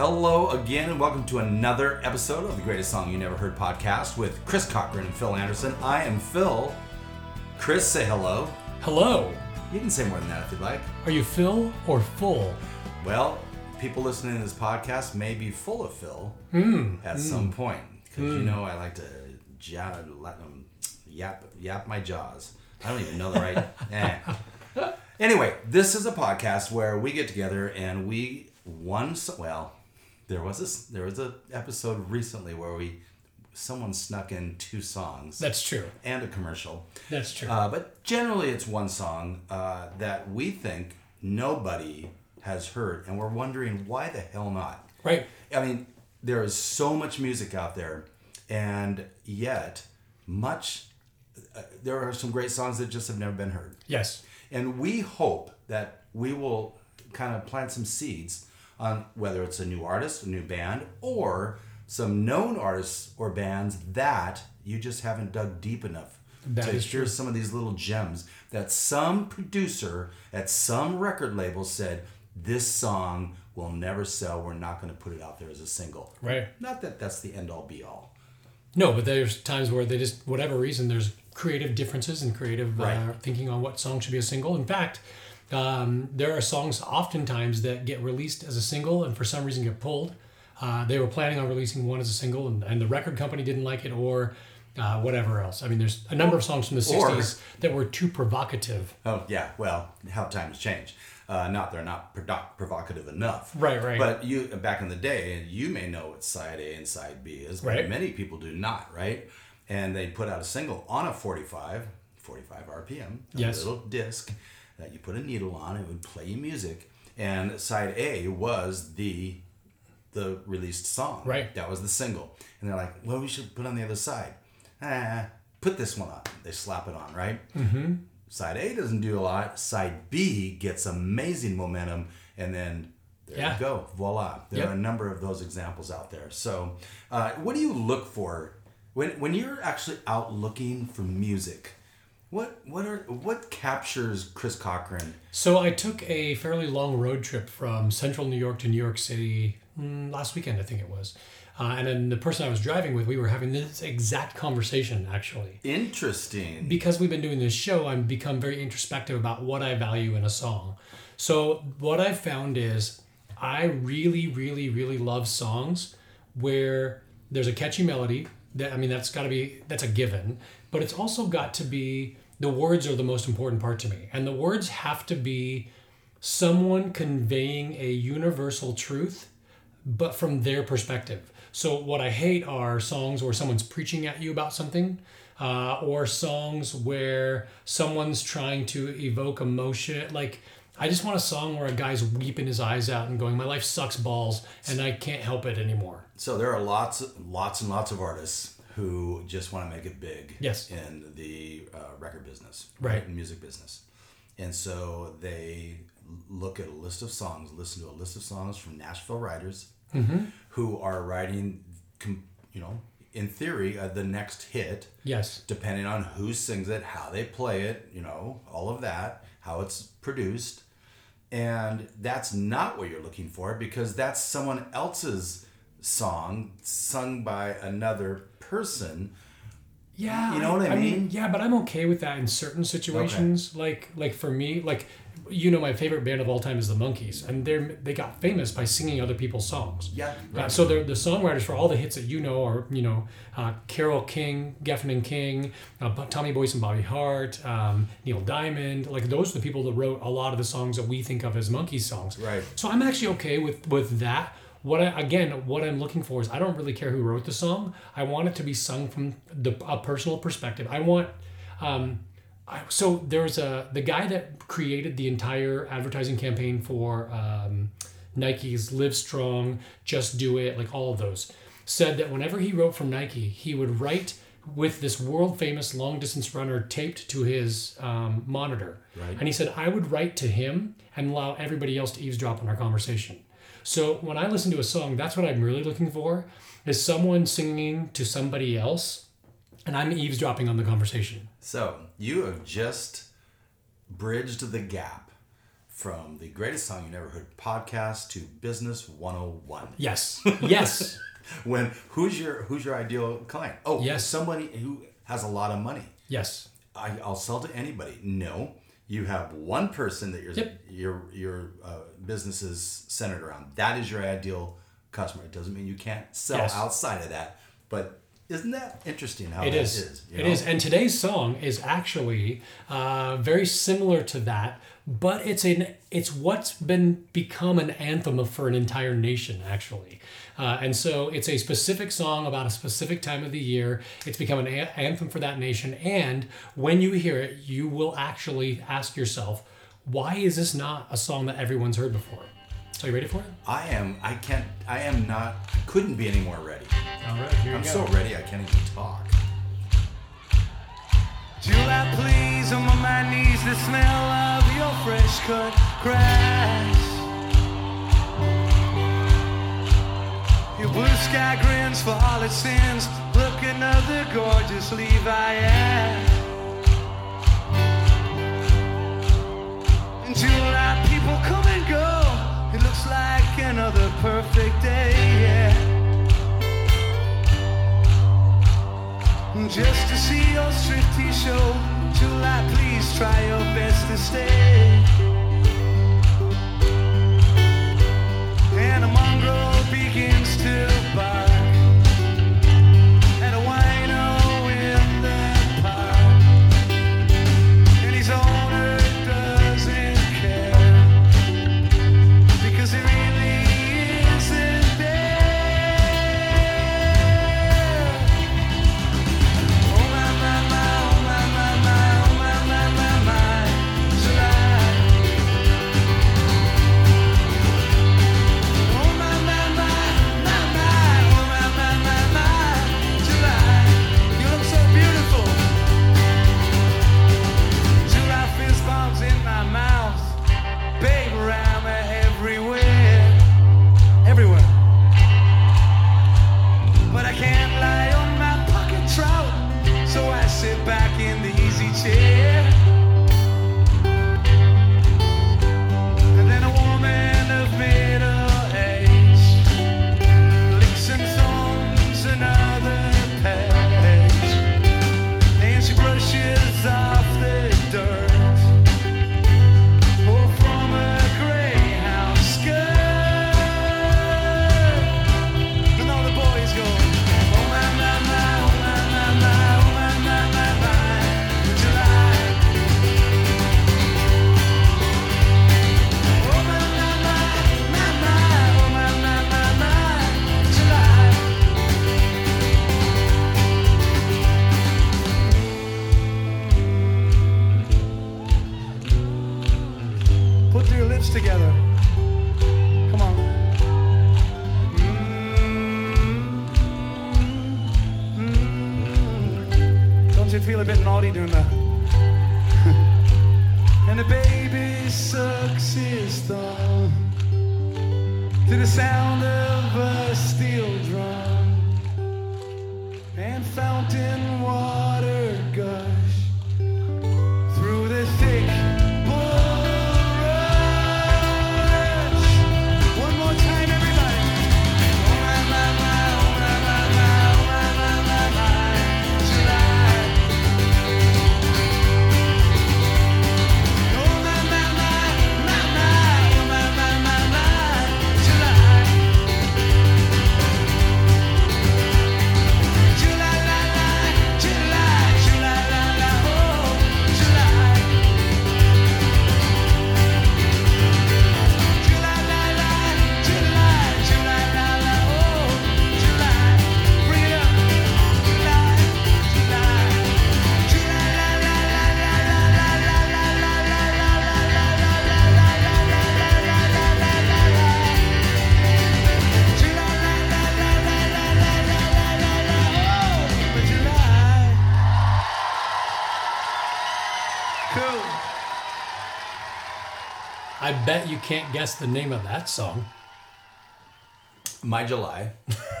hello again, and welcome to another episode of the Greatest Song You Never Heard podcast with Chris Cochran and Phil Anderson. I am Phil. Chris, say hello. Hello. You can say more than that if you'd like. Are you Phil or full? Well, people listening to this podcast may be full of Phil Hmm. at some point because you know I like to ja- let them yap yap my jaws. I don't even know the right. eh. Anyway, this is a podcast where we get together and we one s- well, there was this there was a episode recently where we someone snuck in two songs That's true. and a commercial. That's true. Uh, but generally, it's one song uh, that we think nobody has heard, and we're wondering why the hell not. right. I mean, there is so much music out there, and yet much. Uh, there are some great songs that just have never been heard, Yes. and we hope that we will kind of plant some seeds on whether it's a new artist, a new band, or some known artists or bands that you just haven't dug deep enough That to hear some of these little gems that some producer at some record label said this song will never sell. We're not going to put it out there as a single. Right. Not that that's the end all be all. No, but there's times where they just, whatever reason, there's creative differences and creative uh, thinking on what song should be a single. In fact, um, there are songs oftentimes that get released as a single and for some reason get pulled. Uh, they were planning on releasing one as a single and, and the record company didn't like it or uh, whatever else. I mean, there's a number of songs from the Or- 60s that were too provocative. Oh yeah, well, how times change. Uh, not they're not provocative enough. Right, right. But you back in the day, you may know what side A and side B is, but Right. many people do not, right? And they put out a single on a 45, 45 RPM, a Yes. little disc that you put a needle on, it would play you music. And side A was the the released song. Right. That was the single. And they're like, well, we should put on the other side. Ah, put this one on. They slap it on, right? Mm-hmm. Side A doesn't do a lot. Side B gets amazing momentum, and then there Yeah. you go. Voila. There Yep. are a number of those examples out there. So, uh, what do you look for when when you're actually out looking for music? What what are what captures Chris Cochran? So I took a fairly long road trip from central New York to New York City mm, last weekend, I think it was. Uh, and then the person I was driving with, we were having this exact conversation actually. Interesting. Because we've been doing this show, I've become very introspective about what I value in a song. So what I've found is I really, really, really love songs where there's a catchy melody. That I mean, that's got to be that's a given. But it's also got to be the words are the most important part to me, and the words have to be someone conveying a universal truth but from their perspective. So what I hate are songs where someone's preaching at you about something, uh, or songs where someone's trying to evoke emotion. Like I just want a song where a guy's weeping his eyes out and going, "My life sucks balls, and I can't help it anymore." So there are lots, lots and lots of artists who just want to make it big. Yes. In the uh, record business, Right. In music business, and so they look at a list of songs, listen to a list of songs from Nashville writers Mm-hmm. who are writing, you know, in theory, uh, the next hit. Yes. Depending on who sings it, how they play it, you know, all of that, how it's produced. And that's not what you're looking for because that's someone else's song sung by another person. Yeah, You know what I mean? Yeah, but I'm okay with that in certain situations. Like, like for me, like you know, my favorite band of all time is the Monkees, and they're they got famous by singing other people's songs. Yeah, Uh, so they're the songwriters for all the hits that you know are you know uh, Carole King, Goffin and King, uh, Tommy Boyce and Bobby Hart, um, Neil Diamond. Like those are the people that wrote a lot of the songs that we think of as Monkees songs. Right. So I'm actually okay with with that. What I again, what I'm looking for is I don't really care who wrote the song. I want it to be sung from the a personal perspective. I want. Um, I, so there's a the guy that created the entire advertising campaign for um, Nike's Live Strong, Just Do It, like all of those, said that whenever he wrote from Nike, he would write with this world famous long distance runner taped to his um, monitor. Right. And he said, I would write to him and allow everybody else to eavesdrop on our conversation. So when I listen to a song, that's what I'm really looking for is someone singing to somebody else and I'm eavesdropping on the conversation. So you have just bridged the gap from the greatest song you never heard podcast to business 101. Yes. Yes. When who's your who's your ideal client? Oh, Yes. somebody who has a lot of money. yes. I, I'll sell to anybody. No, you have one person that your Yep. your your uh, business is centered around. That is your ideal customer. It doesn't mean you can't sell Yes. outside of that, but isn't that interesting how It is. is, you It know? is. And today's song is actually uh, very similar to that, but it's an it's what's been become an anthem for an entire nation actually. Uh, and so it's a specific song about a specific time of the year. It's become an a- anthem for that nation. And when you hear it, you will actually ask yourself, why is this not a song that everyone's heard before? So you ready for it? I am. I can't. I am not. Couldn't be any more ready. All right, here I'm you so ready. I can't even talk. July, please, I'm on my knees. The smell of your fresh cut grass. Blue sky grins for all its sins. Look another gorgeous Levi. In July, people come and go. It looks like another perfect day. Yeah. Just to see your striptease show July, please try your best to stay Put your lips together. Come on. Mm-hmm. Don't you feel a bit naughty doing that? and the baby sucks his thumb to the sound of a steel drum and fountain water can't guess the name of that song. My July.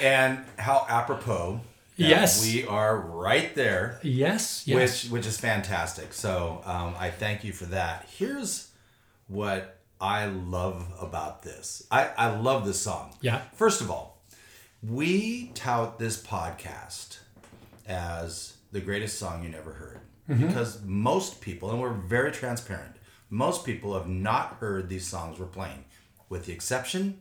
and how apropos Yes. we are right there. Yes. Yes. which which is fantastic. So um, I thank you for that. Here's what I love about this. I, I love this song. Yeah. First of all, we tout this podcast as the greatest song you never heard Mm-hmm. because most people, and we're very transparent, most people have not heard these songs we're playing, with the exception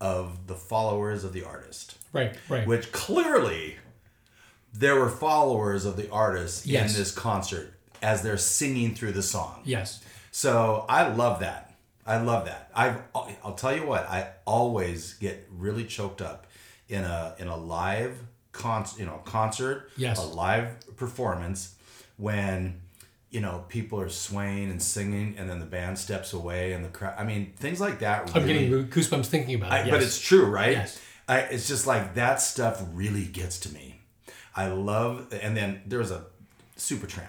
of the followers of the artist right. Right. which clearly there were followers of the artist Yes. in this concert as they're singing through the song. yes. So I love that. I love that. I've I'll tell you what, I always get really choked up in a in a live con you know concert, Yes. a live performance when you know people are swaying and singing and then the band steps away and the crowd I mean things like that I'm getting goosebumps thinking about it. I, yes. But it's true, right? Yes. I, it's just like that stuff really gets to me. I love, and then there was a Supertramp,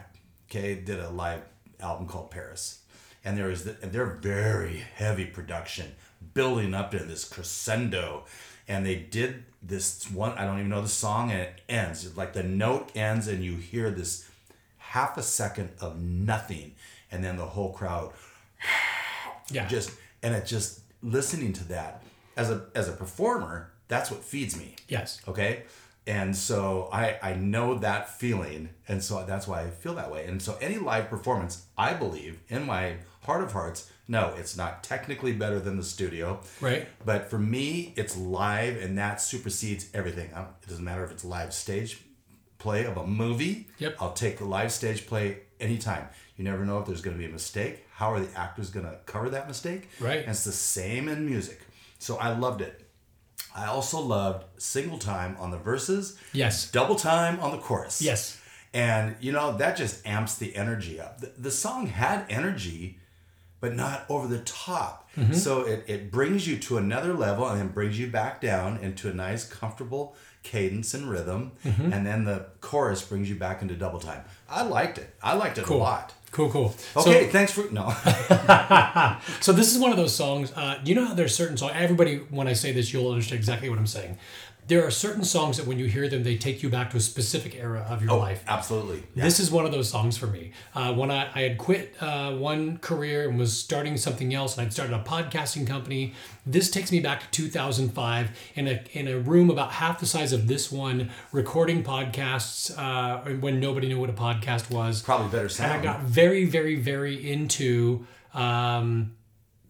okay, did a live album called Paris, and there was the, and they're very heavy production, building up to this crescendo, and they did this one. I don't even know the song, and it ends like the note ends, and you hear this half a second of nothing, and then the whole crowd yeah. just and it just listening to that as a as a performer that's what feeds me yes. okay and so i i know that feeling and so that's why i feel that way and so any live performance i believe in my heart of hearts no it's not technically better than the studio Right. but for me it's live and that supersedes everything it doesn't matter if it's live stage play of a movie. Yep. i'll take the live stage play anytime. You never know if there's going to be a mistake. How are the actors going to cover that mistake? Right. and it's the same in music. So i loved it. I also loved single time on the verses. Yes. double time on the chorus. Yes. and you know that just amps the energy up. The, the song had energy but not over the top Mm-hmm. so it, it brings you to another level and then brings you back down into a nice comfortable cadence and rhythm Mm-hmm. and then the chorus brings you back into double time i liked it i liked it a lot Cool. Cool. okay thanks for no So this is one of those songs. Uh, you know how there's certain songs. Everybody, when I say this, you'll understand exactly what I'm saying. There are certain songs that when you hear them, they take you back to a specific era of your life. absolutely Yeah. This is one of those songs for me. Uh, when I, I had quit uh, one career and was starting something else, and I'd started a podcasting company. This takes me back to 2005 in a in a room about half the size of this one, recording podcasts uh, when nobody knew what a podcast was. probably better sound. And I got very, very, very into um,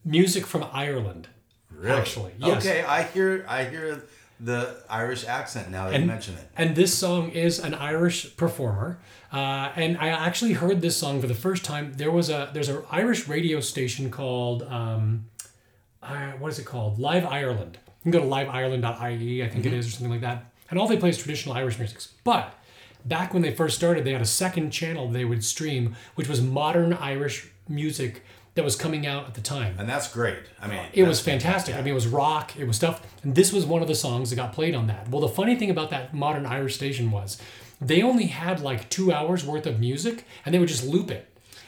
music from Ireland. Really? Actually, yes. okay i hear i hear the irish accent now that you mention it And this song is an Irish performer. Uh, and I actually heard this song for the first time. There was a there's an Irish radio station called um, uh, what is it called? Live Ireland. You can go to liveireland.ie, I think it is, or something like that. And all they play is traditional Irish music. But back when they first started, they had a second channel they would stream, which was modern Irish music that was coming out at the time. and that's great i mean It was fantastic. I mean, it was rock, it was stuff. And this was one of the songs that got played on that. Well, the funny thing about that modern Irish station was they only had like two hours worth of music and they would just loop it.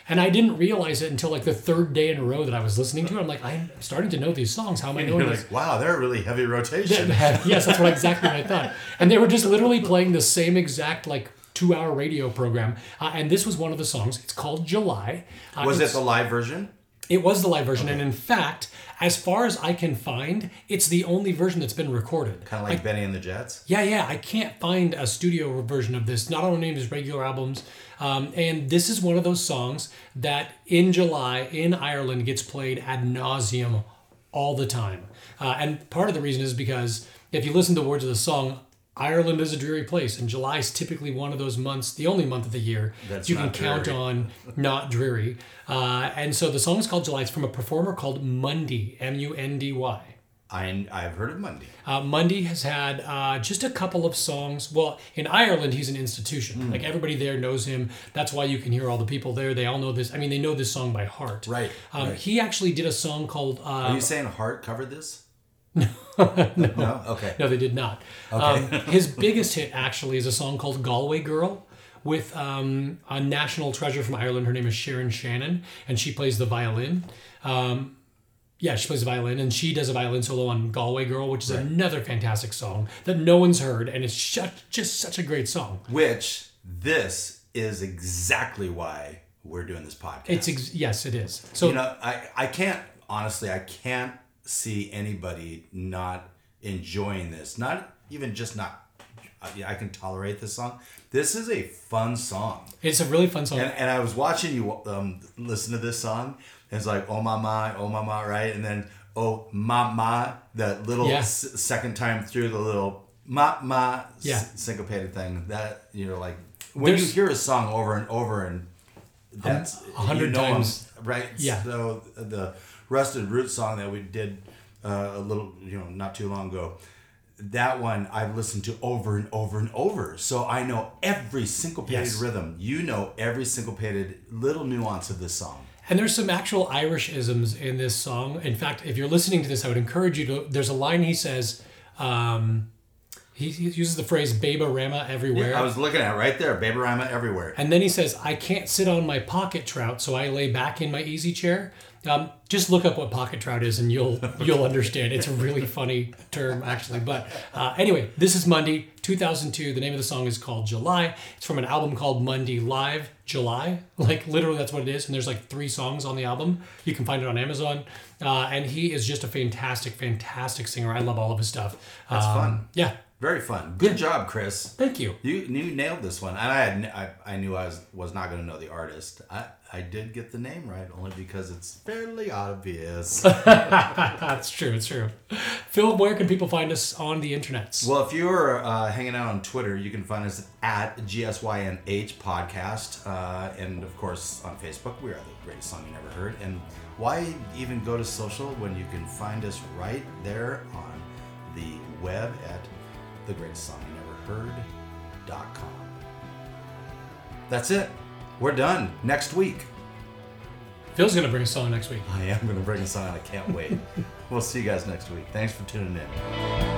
And I didn't realize it until like the third day in a row that I was listening to it. I'm like, I'm starting to know these songs. How am I knowing this? like, wow, they're a really heavy rotation. yes, that's what exactly what I thought. And they were just literally playing the same exact like two hour radio program. Uh, and this was one of the songs. It's called July. Uh, Was it the live version? it was the live version, and in fact, as far as I can find, it's the only version that's been recorded. Kind of like Bennie and the Jets? Yeah, yeah, I can't find a studio version of this. Not on any of his regular albums. Um, and this is one of those songs that in July in Ireland gets played ad nauseum all the time. Uh, and part of the reason is because if you listen to the words of the song, Ireland is a dreary place, and July is typically one of those months, the only month of the year That's you can count dreary. on not dreary. Uh, and so the song is called July. It's from a performer called Mundy, M U N D Y. I, I've heard of Monday. Uh, Mundy has had uh, just a couple of songs. Well, in Ireland, he's an institution. Hmm. Like everybody there knows him. That's why you can hear all the people there. They all know this. I mean, they know this song by heart. Right, Um, right. He actually did a song called. Are Uh, you saying Heart covered this? No. no? Okay. no, they did not. Um, his biggest hit actually is a song called Galway Girl with um, a national treasure from Ireland. Her name is Sharon Shannon, and she plays the violin. Um, Yeah, she plays the violin, and she does a violin solo on Galway Girl, which is another fantastic song that no one's heard, and it's ju- just such a great song. Which this is exactly why we're doing this podcast. It's ex- yes, it is. So you know, I I can't honestly, I can't see anybody not enjoying this. Not even just not. I I can tolerate this song. This is a fun song. it's a really fun song. And, and I was watching you um, listen to this song. And it's like, oh my my, oh my my, right? And then, oh ma ma, that little Yeah. s- second time through the little ma ma s- Yeah. syncopated thing. That, you know, like, when you hear a song over and over and that's a hundred you know times. right? Yeah. So the Rusted Root song that we did uh, a little, you know, not too long ago, that one I've listened to over and over and over. So I know every syncopated Yes. rhythm. You know every syncopated little nuance of this song. And there's some actual Irish isms in this song. In fact, if you're listening to this, I would encourage you to. There's a line he says. Um, he, he uses the phrase "Beba Rama" everywhere. I was looking at it right there, Baby everywhere. And then he says, I can't sit on my pocket trout, so I lay back in my easy chair. Um, just look up what pocket trout is and you'll you'll understand. It's a really funny term, actually. But uh, anyway, this is Mundy, 2002. The name of the song is called July. It's from an album called Mundy Live July. Like literally, that's what it is. And there's like three songs on the album. You can find it on Amazon. Uh, and he is just a fantastic, fantastic singer. I love all of his stuff. That's Um, fun. Yeah. Very fun. Good job, Chris. Thank you. You you nailed this one. And I had I, I knew I was was not going to know the artist. I I did get the name right only because it's fairly obvious. That's true. It's true. Phil, where can people find us on the internet? Well, if you're uh, hanging out on Twitter, you can find us at GSYNH Podcast. Uh, and of course, on Facebook, we are the greatest song you never heard. And why even go to social when you can find us right there on the web at the greatest song you never heard.com. That's it. We're done. Next week. Phil's gonna bring a song next week. I am going to bring a song. I can't wait. we'll see you guys next week. Thanks for tuning in.